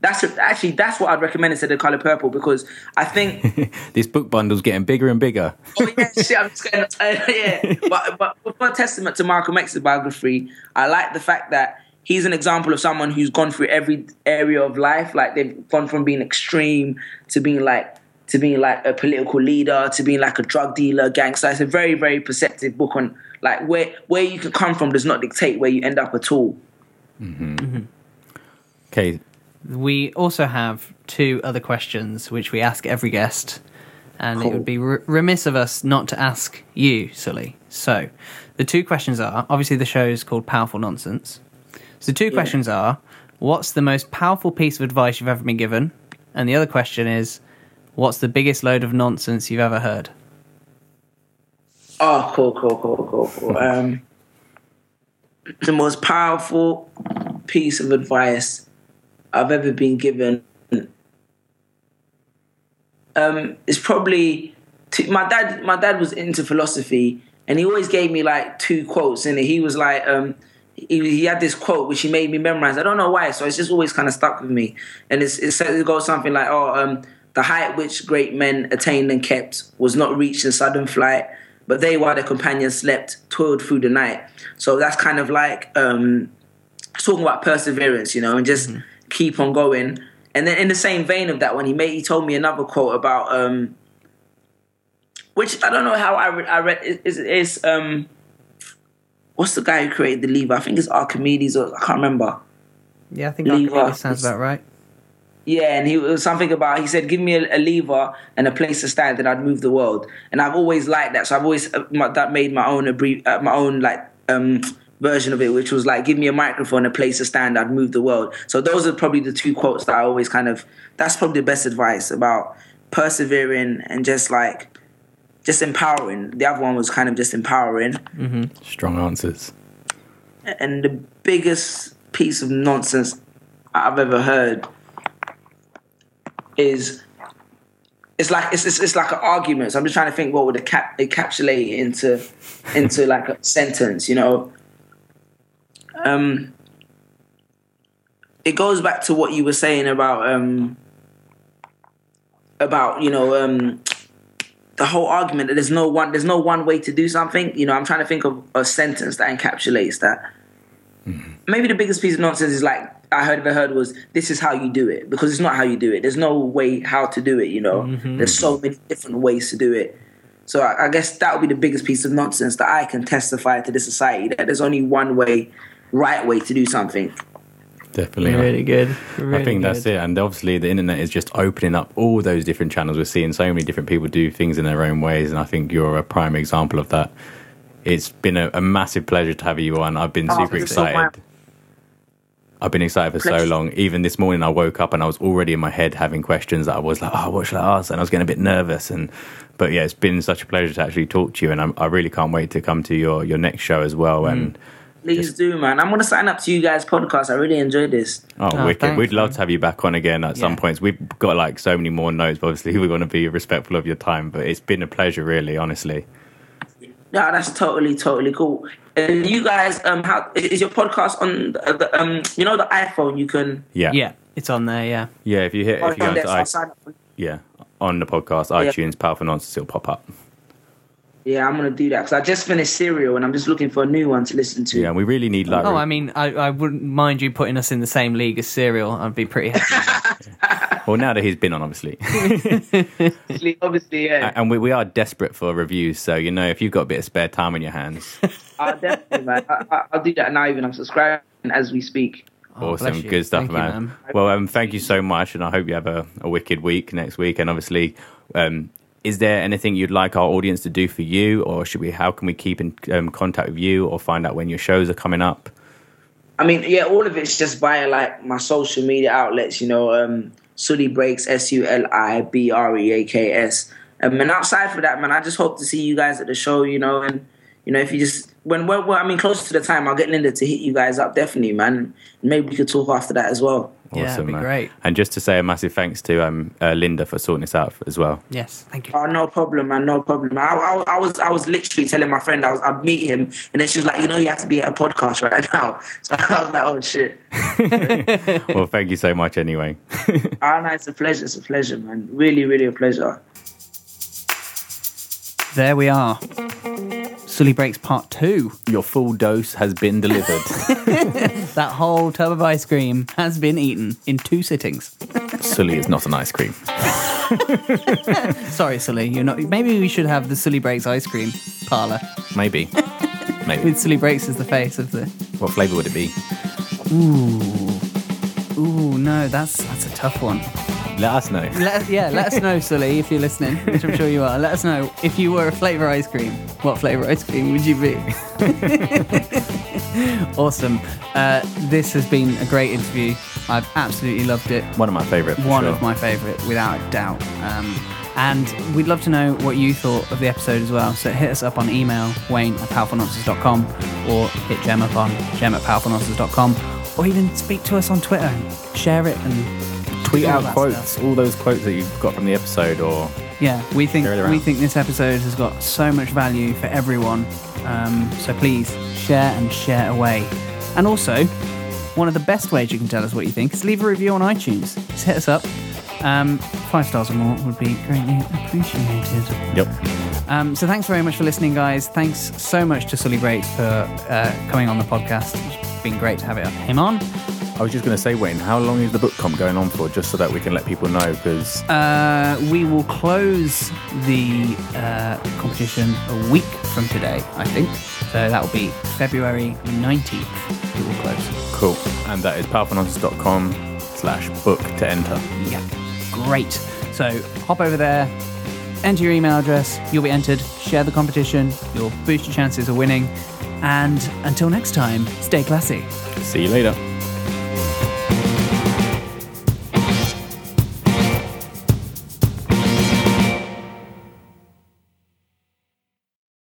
That's actually that's what I'd recommend instead of Color Purple because I think This book bundle's getting bigger and bigger. oh yeah, shit, I'm just going to, uh, yeah. But, but for a testament to Malcolm X's biography, I like the fact that he's an example of someone who's gone through every area of life. Like they've gone from being extreme to being like, to being like a political leader, to being like a drug dealer, gangster. It's a very, very perceptive book on like where, where you can come from does not dictate where you end up at all. Mm-hmm. Okay, We also have two other questions which we ask every guest, and it would be r- remiss of us not to ask you, Suli. So, the two questions are obviously the show is called Powerful Nonsense. So, the two questions are what's the most powerful piece of advice you've ever been given? And the other question is what's the biggest load of nonsense you've ever heard? Oh, cool, cool, cool, cool, cool. Um, the most powerful piece of advice I've ever been given um, is probably to, my dad. My dad was into philosophy, and he always gave me like two quotes, and he was like, um, he, he had this quote which he made me memorize. I don't know why, so it's just always kind of stuck with me. And it's, it says it goes something like, "Oh, um, the height which great men attained and kept was not reached in sudden flight." But they, while their companions slept, toiled through the night. So that's kind of like um, talking about perseverance, you know, and just keep on going. And then in the same vein of that one, he made he told me another quote about um, which I don't know how I read. I read is is um, what's the guy who created the lever? I think it's Archimedes or I can't remember. Yeah, I think Leave Archimedes sounds about right. Yeah, and he was something about he said, "Give me a, a lever and a place to stand, and I'd move the world." And I've always liked that, so I've always uh, my, that made my own abbrev- uh, my own like um, version of it, which was like, "Give me a microphone, a place to stand, I'd move the world." So those are probably the two quotes that I always kind of. That's probably the best advice about persevering and just like just empowering. The other one was kind of just empowering. strong answers. And the biggest piece of nonsense I've ever heard is it's like it's, it's it's like an argument. So I'm just trying to think what would cap- encapsulate it into into like a sentence, you know. Um, it goes back to what you were saying about um about you know um the whole argument that there's no one there's no one way to do something. You know, I'm trying to think of a sentence that encapsulates that. Maybe the biggest piece of nonsense is like I heard ever heard was this is how you do it because it's not how you do it. There's no way how to do it. You know, mm-hmm. there's so many different ways to do it. So I, I guess that would be the biggest piece of nonsense that I can testify to the society that there's only one way, right way to do something. Definitely. Really good. I Really think that's it. And obviously, the internet is just opening up all those different channels. We're seeing so many different people do things in their own ways. And I think you're a prime example of that. It's been a, a massive pleasure to have you on. I've been Oh, super it's so excited. I've been excited for so long. Even this morning, I woke up and I was already in my head having questions that I was like, "Oh, what should I ask?" And I was getting a bit nervous. And but yeah, it's been such a pleasure to actually talk to you. And I'm, I really can't wait to come to your your next show as well. Mm. And Please do, man. I'm gonna sign up to you guys' podcast. I really enjoyed this. Oh, Oh, wicked. thanks, We'd love man. to have you back on again at some points. We've got like so many more notes, but obviously we're going to be respectful of your time. But it's been a pleasure, really, honestly. Yeah, that's totally, totally cool. And you guys, um, how is your podcast on the, the um, you know, the iPhone? You can. Yeah. Yeah, it's on there. Yeah. Yeah, if you hit, if you go on into there, so I'll I, sign up for- yeah, on the podcast, iTunes, Powerful Nonsense, it'll pop up. Yeah, I'm gonna do that because I just finished Serial and I'm just looking for a new one to listen to. Yeah, we really need like. Oh, I mean, I, I wouldn't mind you putting us in the same league as Serial. I'd be pretty happy. well, now that he's been on, obviously. Obviously, obviously, yeah. and we, we are desperate for reviews. So, you know, if you've got a bit of spare time on your hands, I'll definitely, man. I, I, I'll do that now. Even I'm subscribing as we speak. Oh, awesome. bless. Good stuff, Thank you, man. Well, um, thank you so much. And I hope you have a, a wicked week next week. And obviously, um, is there anything you'd like our audience to do for you? Or should we, how can we keep in um, contact with you or find out when your shows are coming up? I mean, yeah, all of it's just via like my social media outlets, you know, um, Suli Breaks, S U L I B R E A K S. Um, and outside for that, man, I just hope to see you guys at the show, you know, and you know, if you just when we're I mean, closer to the time, I'll get Linda to hit you guys up definitely, man. Maybe we could talk after that as well. Yeah, it'd be great. And just to say a massive thanks to um, uh, Linda for sorting this out as well. Yes, thank you. Oh, no problem, man, no problem. I, I, I was I was literally telling my friend I was I'd meet him, and then she was like, you know, you have to be at a podcast right now. So I was like, oh shit. well, thank you so much anyway. Ah, no, it's a pleasure, it's a pleasure, man. Really, really a pleasure. There we are. Suli Breaks Part 2. Your full dose has been delivered. That whole tub of ice cream has been eaten in two sittings. Suli is not an ice cream. Sorry, Suli, you're not. Maybe we should have the Suli Breaks ice cream parlor Maybe. Maybe. with Suli Breaks as the face of the. What flavour would it be? Ooh, Ooh, no, that's that's a tough one. Let us know. Let us, yeah, let us know, Suli, if you're listening, which I'm sure you are. Let us know if you were a flavour ice cream. What flavour ice cream would you be? awesome. Uh, this has been a great interview. I've absolutely loved it. One of my favourite. One sure. of my favourite, without a doubt. Um, and we'd love to know what you thought of the episode as well. So hit us up on email, wayne at powerfulnonsense.com, or hit Gem up on gem at powerfulnonsense.com, or even speak to us on Twitter. Share it and Tweet out quotes, stuff. all those quotes that you've got from the episode, or Yeah, we think Share it around. we think this episode has got so much value for everyone. Um, so please share and share away. And also, one of the best ways you can tell us what you think is leave a review on iTunes. Just hit us up. Um, five stars or more would be greatly appreciated. yep. Um, so thanks very much for listening, guys. Thanks so much to Suli Breaks for uh, coming on the podcast. It's been great to have it, him on. I was just going to say, Wayne, how long is the book comp going on for? Just so that we can let people know, because Uh, we will close the uh, competition a week from today, I think. So that will be February 19th. We will close. cool. And that is powerfulnonsense.com slash book to enter. Yeah, great. So hop over there, enter your email address, you'll be entered, share the competition, you'll boost your chances of winning. And until next time, stay classy. See you later.